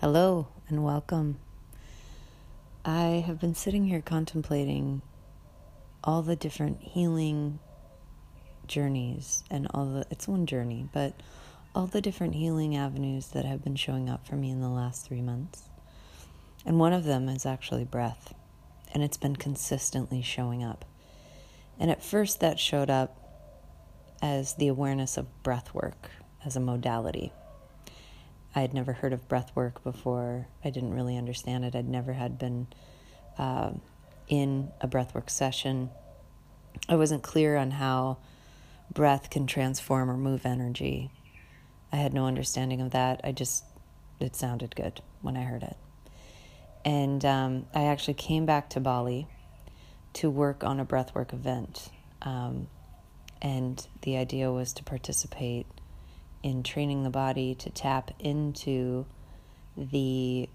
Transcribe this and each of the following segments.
Hello and welcome. I have been sitting here contemplating all the different healing journeys and all the, it's one journey, but all the different healing avenues that have been showing up for me in the last three months. And one of them is actually breath, and it's been consistently showing up. And at first, that showed up as the awareness of breath work as a modality. I had never heard of breath work before. I didn't really understand it. I'd never had been uh, in a breath work session. I wasn't clear on how breath can transform or move energy. I had no understanding of that. I just, it sounded good when I heard it. And um, I actually came back to Bali to work on a breathwork event. Um, and the idea was to participate in training the body to tap into the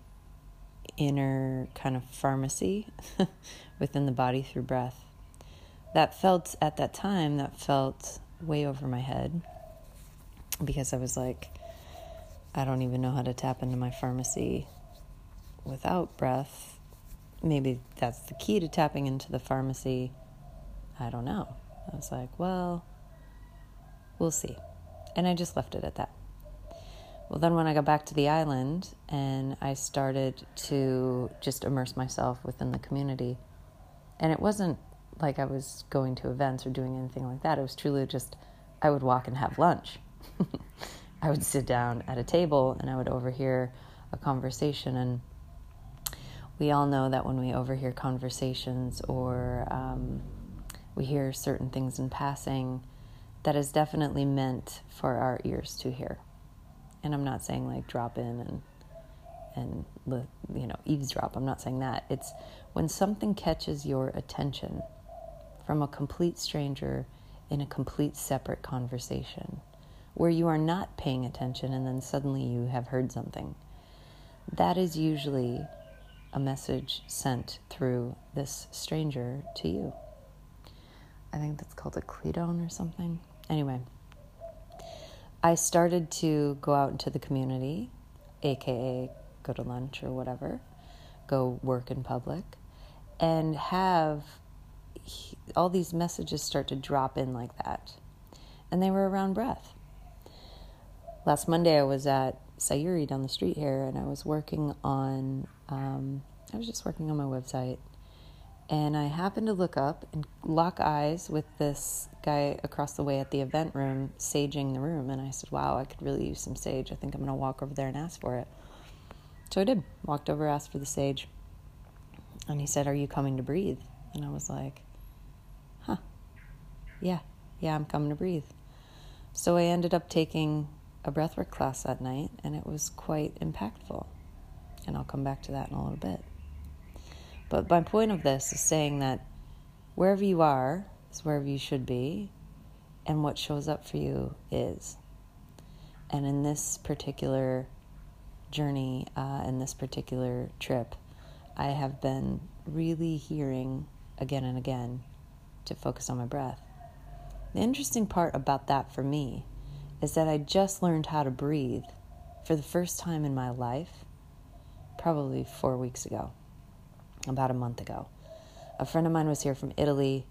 inner kind of pharmacy within the body through breath. That felt at that time, that felt way over my head because I was like, I don't even know how to tap into my pharmacy without breath. Maybe that's the key to tapping into the pharmacy. I don't know. I was like, well, we'll see. And I just left it at that. Well, then when I got back to the island and I started to just immerse myself within the community, and it wasn't like I was going to events or doing anything like that. It was truly just I would walk and have lunch. I would sit down at a table and I would overhear a conversation. And we all know that when we overhear conversations or um, we hear certain things in passing, that is definitely meant for our ears to hear. And I'm not saying like drop in and and you know eavesdrop. I'm not saying that. It's when something catches your attention from a complete stranger in a complete separate conversation where you are not paying attention and then suddenly you have heard something. That is usually a message sent through this stranger to you. I think that's called a cledone or something. Anyway, I started to go out into the community, aka go to lunch or whatever, go work in public, and have all these messages start to drop in like that. And they were around breath. Last Monday, I was at Sayuri down the street here, and I was working on, um, I was just working on my website. And I happened to look up and lock eyes with this guy across the way at the event room, saging the room. And I said, Wow, I could really use some sage. I think I'm going to walk over there and ask for it. So I did. Walked over, asked for the sage. And he said, Are you coming to breathe? And I was like, Huh. yeah, yeah, I'm coming to breathe. So I ended up taking a breathwork class that night, and it was quite impactful. And I'll come back to that in a little bit. But my point of this is saying that wherever you are is wherever you should be, and what shows up for you is. And in this particular journey, uh, in this particular trip, I have been really hearing again and again to focus on my breath. The interesting part about that for me is that I just learned how to breathe for the first time in my life, probably four weeks ago, about a month ago. A friend of mine was here from Italy.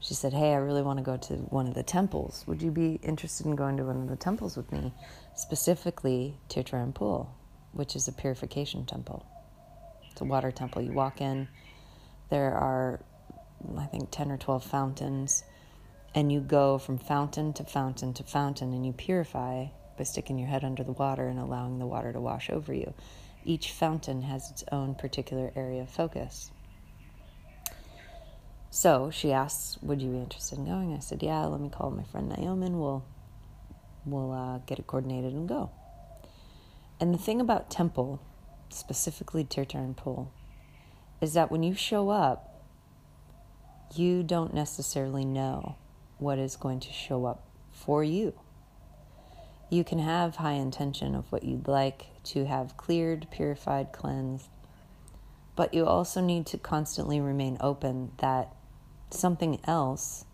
She said, Hey, I really want to go to one of the temples. Would you be interested in going to one of the temples with me? Specifically, Tirta Empul, which is a purification temple. It's a water temple. You walk in, there are, I think, 10 or 12 fountains and you go from fountain to fountain to fountain and you purify by sticking your head under the water and allowing the water to wash over you. Each fountain has its own particular area of focus. So she asks, "Would you be interested in going?" I said, "Yeah. Let me call my friend Naomi. We'll we'll uh, get it coordinated and go." And the thing about temple, specifically Tirta Empul, is that when you show up, you don't necessarily know what is going to show up for you. You can have high intention of what you'd like to have cleared, purified, cleansed, but you also need to constantly remain open that something else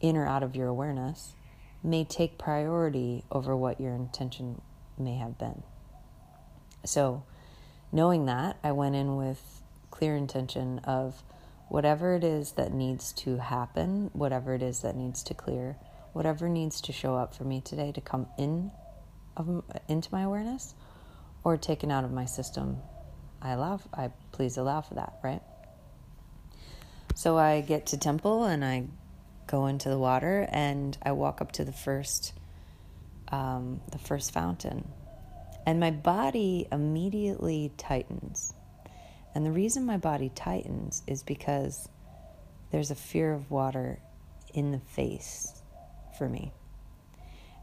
in or out of your awareness may take priority over what your intention may have been. So, knowing that, I went in with clear intention of whatever it is that needs to happen, whatever it is that needs to clear, whatever needs to show up for me today to come in of, into my awareness or taken out of my system, I allow I please allow for that, right? So I get to temple and I go into the water and I walk up to the first um, the first fountain. And my body immediately tightens. And the reason my body tightens is because there's a fear of water in the face for me.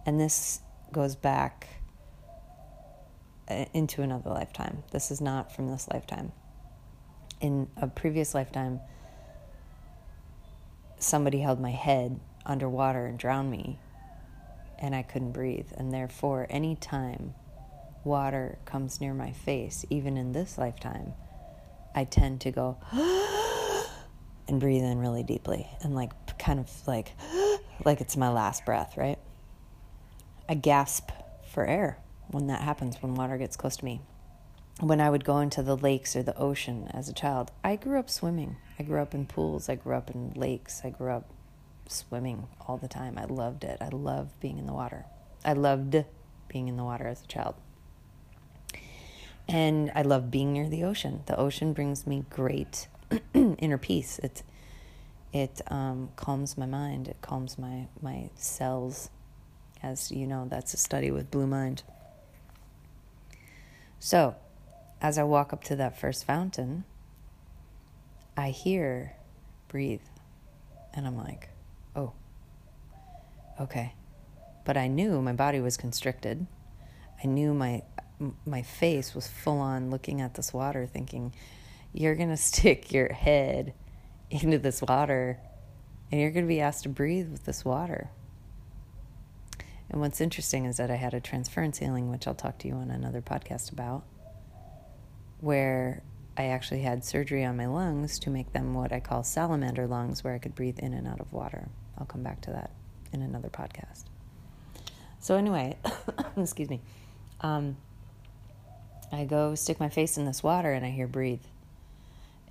And this goes back Uh, into another lifetime. This is not from this lifetime. In a previous lifetime, somebody held my head underwater and drowned me, and I couldn't breathe. And therefore, any time water comes near my face, even in this lifetime, I tend to go and breathe in really deeply and like kind of like like it's my last breath, right? I gasp for air when that happens when water gets close to me. When I would go into the lakes or the ocean as a child, I grew up swimming. I grew up in pools, I grew up in lakes, I grew up swimming all the time. I loved it. I loved being in the water. I loved being in the water as a child. And I love being near the ocean. The ocean brings me great inner peace. It it um, calms my mind. It calms my my cells. As you know, that's a study with Blue Mind. So, as I walk up to that first fountain, I hear breathe, and I'm like, oh, okay. But I knew my body was constricted. I knew my my face was full on looking at this water, thinking, You're going to stick your head into this water and you're going to be asked to breathe with this water. And what's interesting is that I had a transference healing, which I'll talk to you on another podcast about, where I actually had surgery on my lungs to make them what I call salamander lungs, where I could breathe in and out of water. I'll come back to that in another podcast. So, anyway, excuse me. Um, I go stick my face in this water and I hear breathe.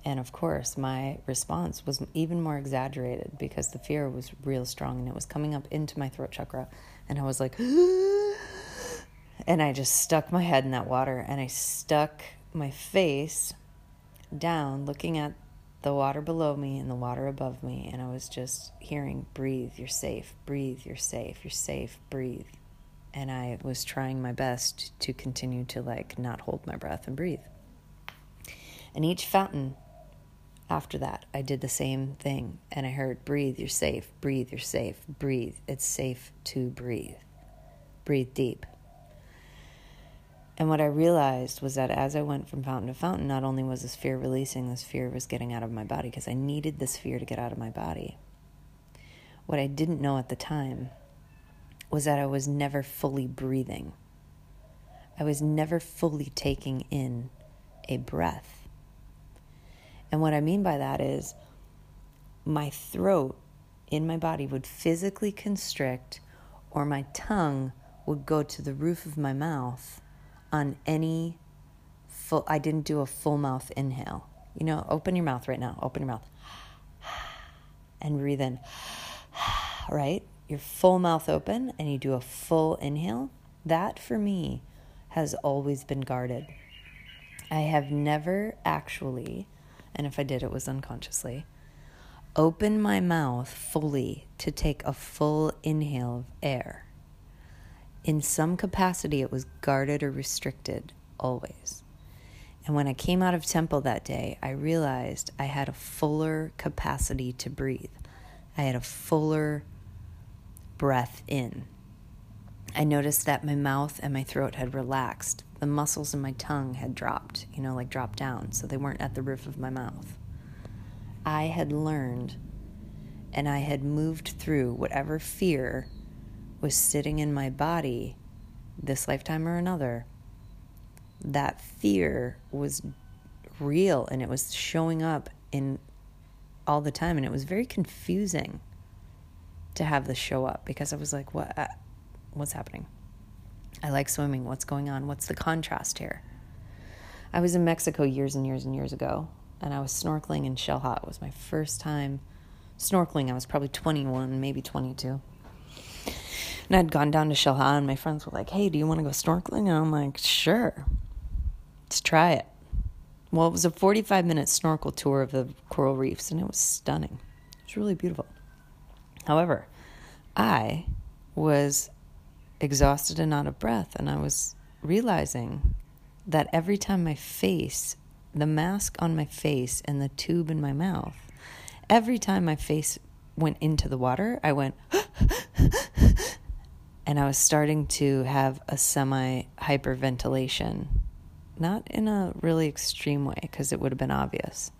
And of course, my response was even more exaggerated because the fear was real strong and it was coming up into my throat chakra. And I was like, and I just stuck my head in that water and I stuck my face down, looking at the water below me and the water above me. And I was just hearing, breathe, you're safe, breathe, you're safe, you're safe, breathe and I was trying my best to continue to like not hold my breath and breathe. And each fountain after that, I did the same thing and I heard breathe, you're safe, breathe, you're safe, breathe. It's safe to breathe. Breathe deep. And what I realized was that as I went from fountain to fountain, not only was this fear releasing, this fear was getting out of my body because I needed this fear to get out of my body. What I didn't know at the time was that I was never fully breathing. I was never fully taking in a breath. And what I mean by that is my throat in my body would physically constrict, or my tongue would go to the roof of my mouth on any full, I didn't do a full mouth inhale. You know, open your mouth right now, open your mouth and breathe in, right? your full mouth open and you do a full inhale, that for me has always been guarded. I have never actually, and if I did, it was unconsciously, open my mouth fully to take a full inhale of air. In some capacity, it was guarded or restricted always. And when I came out of temple that day, I realized I had a fuller capacity to breathe. I had a fuller breath in. I noticed that my mouth and my throat had relaxed. The muscles in my tongue had dropped, you know, like dropped down, so they weren't at the roof of my mouth. I had learned and I had moved through whatever fear was sitting in my body this lifetime or another. That fear was real and it was showing up in all the time. And it was very confusing to have this show up because I was like, what, uh, what's happening? I like swimming. What's going on? What's the contrast here? I was in Mexico years and years and years ago, and I was snorkeling in Xel-Há. It was my first time snorkeling. I was probably 21, maybe 22. And I'd gone down to Xel-Há, and my friends were like, hey, do you want to go snorkeling? And I'm like, sure, let's try it. Well, it was a 45 minute snorkel tour of the coral reefs, and it was stunning. It was really beautiful. However, I was exhausted and out of breath, and I was realizing that every time my face, the mask on my face and the tube in my mouth, every time my face went into the water, I went, and I was starting to have a semi hyperventilation. Not in a really extreme way, because it would have been obvious,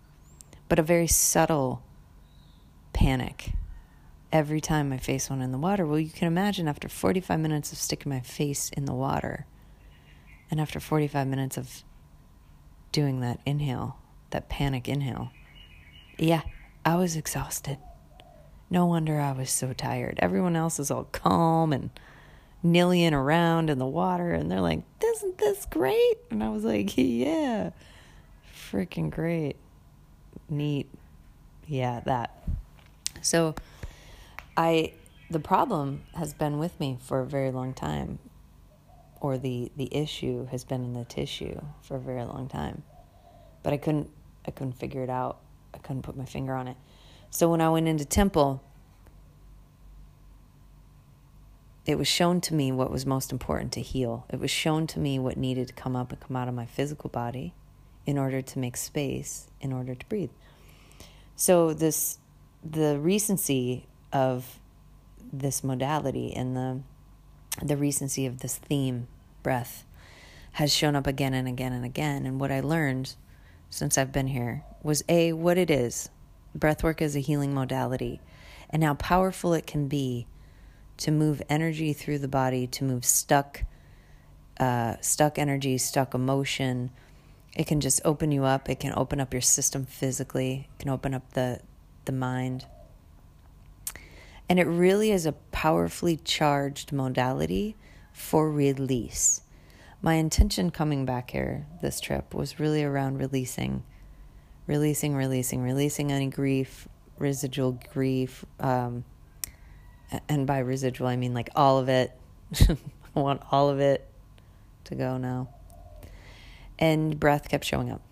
but a very subtle panic every time my face went in the water. Well, you can imagine after 45 minutes of sticking my face in the water, and after 45 minutes of doing that inhale, that panic inhale, yeah, I was exhausted. No wonder I was so tired. Everyone else is all calm and nillying around in the water, and they're like, Isn't this great? And I was like, Yeah, freaking great. Neat. Yeah, that. So, I the problem has been with me for a very long time. Or the the issue has been in the tissue for a very long time. But i couldn't i couldn't figure it out. I couldn't put my finger on it. So when i went into temple it was shown to me what was most important to heal. It was shown to me what needed to come up and come out of my physical body in order to make space in order to breathe. So this the recency of this modality and the the recency of this theme breath has shown up again and again and again. And what i learned since i've been here was a what it is. Breathwork is a healing modality. And how powerful it can be to move energy through the body to move stuck uh, stuck energy stuck emotion. It can just open you up. It can open up your system physically. It can open up the the mind and it really is a powerfully charged modality for release. My intention coming back here this trip was really around releasing, releasing, releasing, releasing any grief, residual grief. Um, and by residual, I mean like all of it. I want all of it to go now. And breath kept showing up.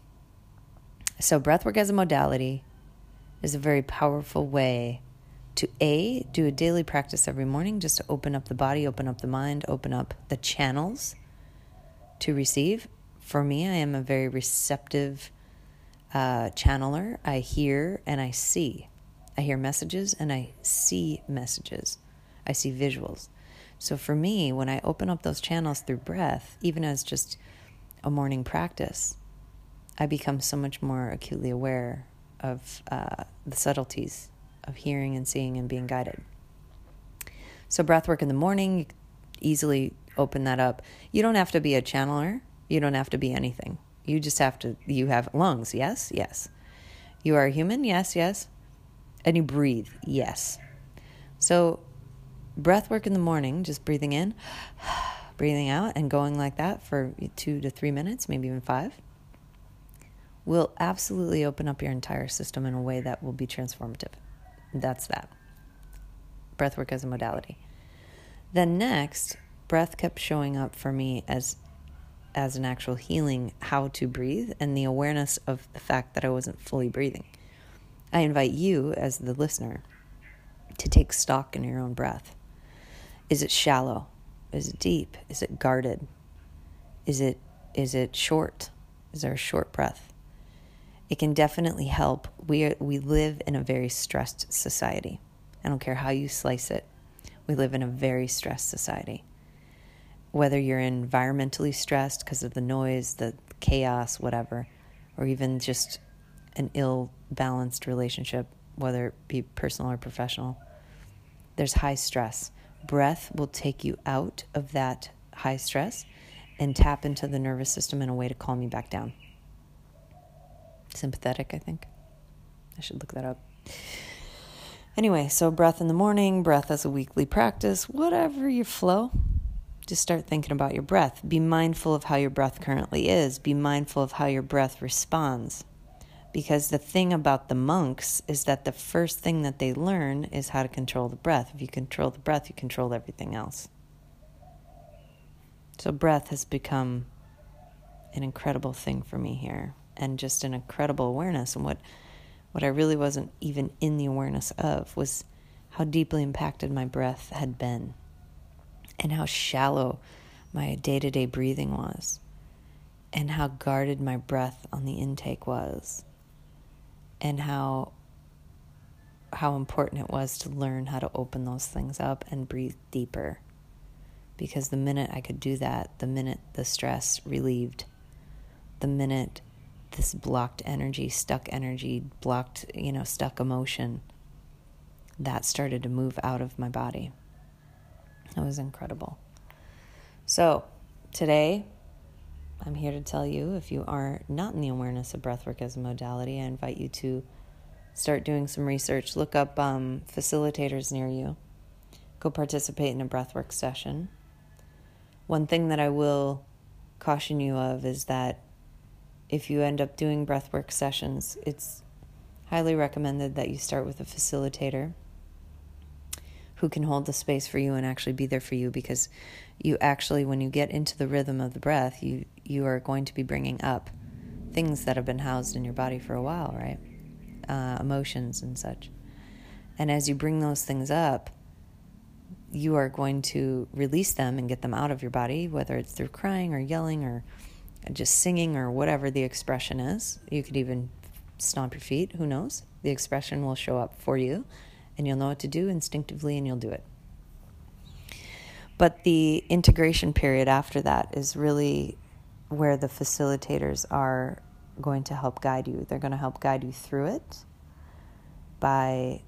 So, breathwork as a modality is a very powerful way to A, do a daily practice every morning just to open up the body, open up the mind, open up the channels to receive. For me, I am a very receptive uh, channeler. I hear and I see. I hear messages and I see messages. I see visuals. So for me, when I open up those channels through breath, even as just a morning practice, I become so much more acutely aware of uh, the subtleties of hearing and seeing and being guided. So, breath work in the morning, you easily open that up. You don't have to be a channeler, you don't have to be anything. You just have to, you have lungs, yes, yes. You are a human, yes, yes. And you breathe, yes. So, breath work in the morning, just breathing in, breathing out, and going like that for two to three minutes, maybe even five, will absolutely open up your entire system in a way that will be transformative. That's that. Breathwork as a modality. Then next, breath kept showing up for me as as an actual healing how to breathe and the awareness of the fact that I wasn't fully breathing. I invite you as the listener to take stock in your own breath. Is it shallow? Is it deep? Is it guarded? Is it is it short? Is there a short breath? It can definitely help. We are, we live in a very stressed society. I don't care how you slice it. We live in a very stressed society. Whether you're environmentally stressed because of the noise, the chaos, whatever, or even just an ill balanced relationship, whether it be personal or professional, there's high stress. Breath will take you out of that high stress and tap into the nervous system in a way to calm you back down sympathetic, I think. I should look that up. Anyway, so breath in the morning, breath as a weekly practice, whatever your flow. Just start thinking about your breath. Be mindful of how your breath currently is. Be mindful of how your breath responds. Because the thing about the monks is that the first thing that they learn is how to control the breath. If you control the breath, you control everything else. So, breath has become an incredible thing for me here and just an incredible awareness. And what, what I really wasn't even in the awareness of was how deeply impacted my breath had been and how shallow my day to day breathing was and how guarded my breath on the intake was and how how important it was to learn how to open those things up and breathe deeper because the minute I could do that, the minute the stress relieved, the minute this blocked energy, stuck energy, blocked, you know, stuck emotion, that started to move out of my body. It was incredible. So, today, I'm here to tell you if you are not in the awareness of breathwork as a modality, I invite you to start doing some research. Look up um, facilitators near you. Go participate in a breathwork session. One thing that I will caution you of is that if you end up doing breathwork sessions, it's highly recommended that you start with a facilitator who can hold the space for you and actually be there for you because you actually when you get into the rhythm of the breath, you you are going to be bringing up things that have been housed in your body for a while, right? Uh, emotions and such. And as you bring those things up, you are going to release them and get them out of your body, whether it's through crying or yelling or just singing or whatever the expression is. You could even stomp your feet, who knows? The expression will show up for you and you'll know what to do instinctively and you'll do it. But the integration period after that is really where the facilitators are going to help guide you. They're going to help guide you through it by,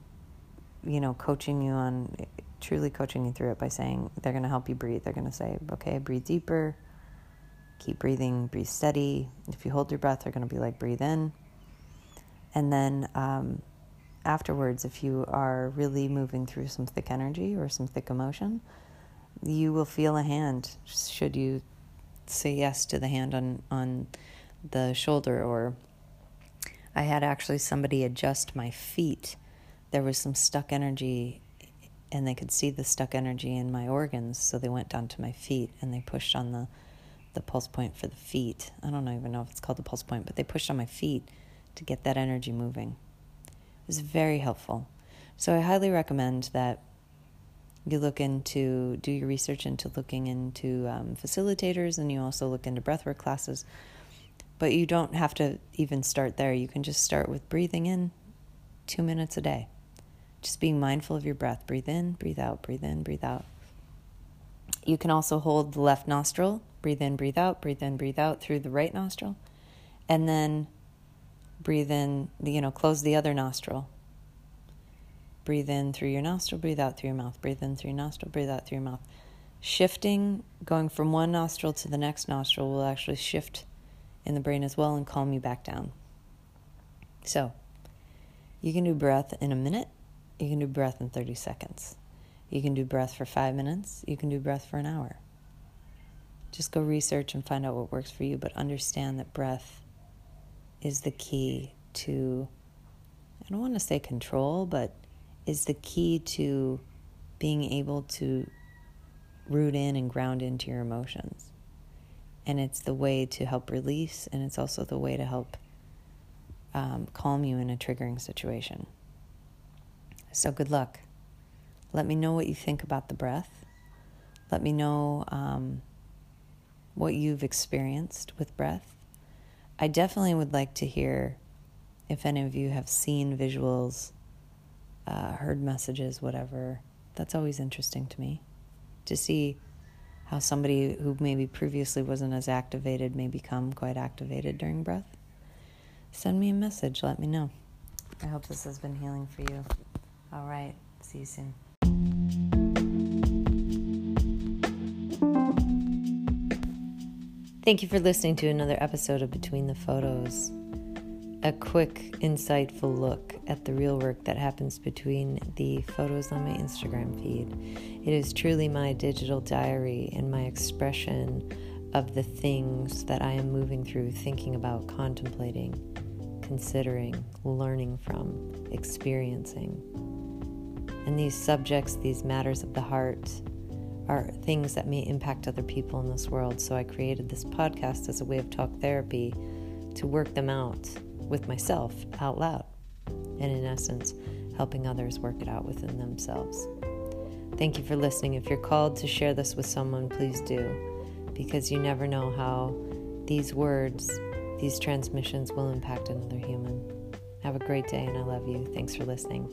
you know, coaching you on truly coaching you through it by saying they're going to help you breathe. They're going to say, okay, breathe deeper, keep breathing, breathe steady. If you hold your breath, they're going to be like, breathe in. And then um, afterwards, if you are really moving through some thick energy or some thick emotion, you will feel a hand should you say yes to the hand on, on the shoulder or I had actually somebody adjust my feet. There was some stuck energy and they could see the stuck energy in my organs, so they went down to my feet and they pushed on the the pulse point for the feet. I don't even know if it's called the pulse point, but they pushed on my feet to get that energy moving. It was very helpful. So I highly recommend that you look into do your research into looking into um, facilitators, and you also look into breathwork classes. But you don't have to even start there. You can just start with breathing in two minutes a day just being mindful of your breath. Breathe in, breathe out, breathe in, breathe out. You can also hold the left nostril, breathe in, breathe out, breathe in, breathe out through the right nostril, and then breathe in, you know, close the other nostril. Breathe in through your nostril, breathe out through your mouth. Breathe in through your nostril, breathe out through your mouth. Shifting, going from one nostril to the next nostril will actually shift in the brain as well and calm you back down. So, you can do breath in a minute you can do breath in 30 seconds. You can do breath for five minutes. You can do breath for an hour. Just go research and find out what works for you, but understand that breath is the key to, I don't want to say control, but is the key to being able to root in and ground into your emotions. And it's the way to help release, and it's also the way to help um, calm you in a triggering situation. So good luck. Let me know what you think about the breath. Let me know um, what you've experienced with breath. I definitely would like to hear if any of you have seen visuals, uh, heard messages, whatever. That's always interesting to me to see how somebody who maybe previously wasn't as activated may become quite activated during breath. Send me a message, let me know. I hope this has been healing for you. All right. See you soon. Thank you for listening to another episode of Between the Photos. a quick, insightful look at the real work that happens between the photos on my Instagram feed. It is truly my digital diary and my expression of the things that I am moving through, thinking about, contemplating, considering, learning from, experiencing. And these subjects, these matters of the heart, are things that may impact other people in this world. So I created this podcast as a way of talk therapy to work them out with myself out loud. And in essence, helping others work it out within themselves. Thank you for listening. If you're called to share this with someone, please do, because you never know how these words, these transmissions will impact another human. Have a great day, and I love you. Thanks for listening.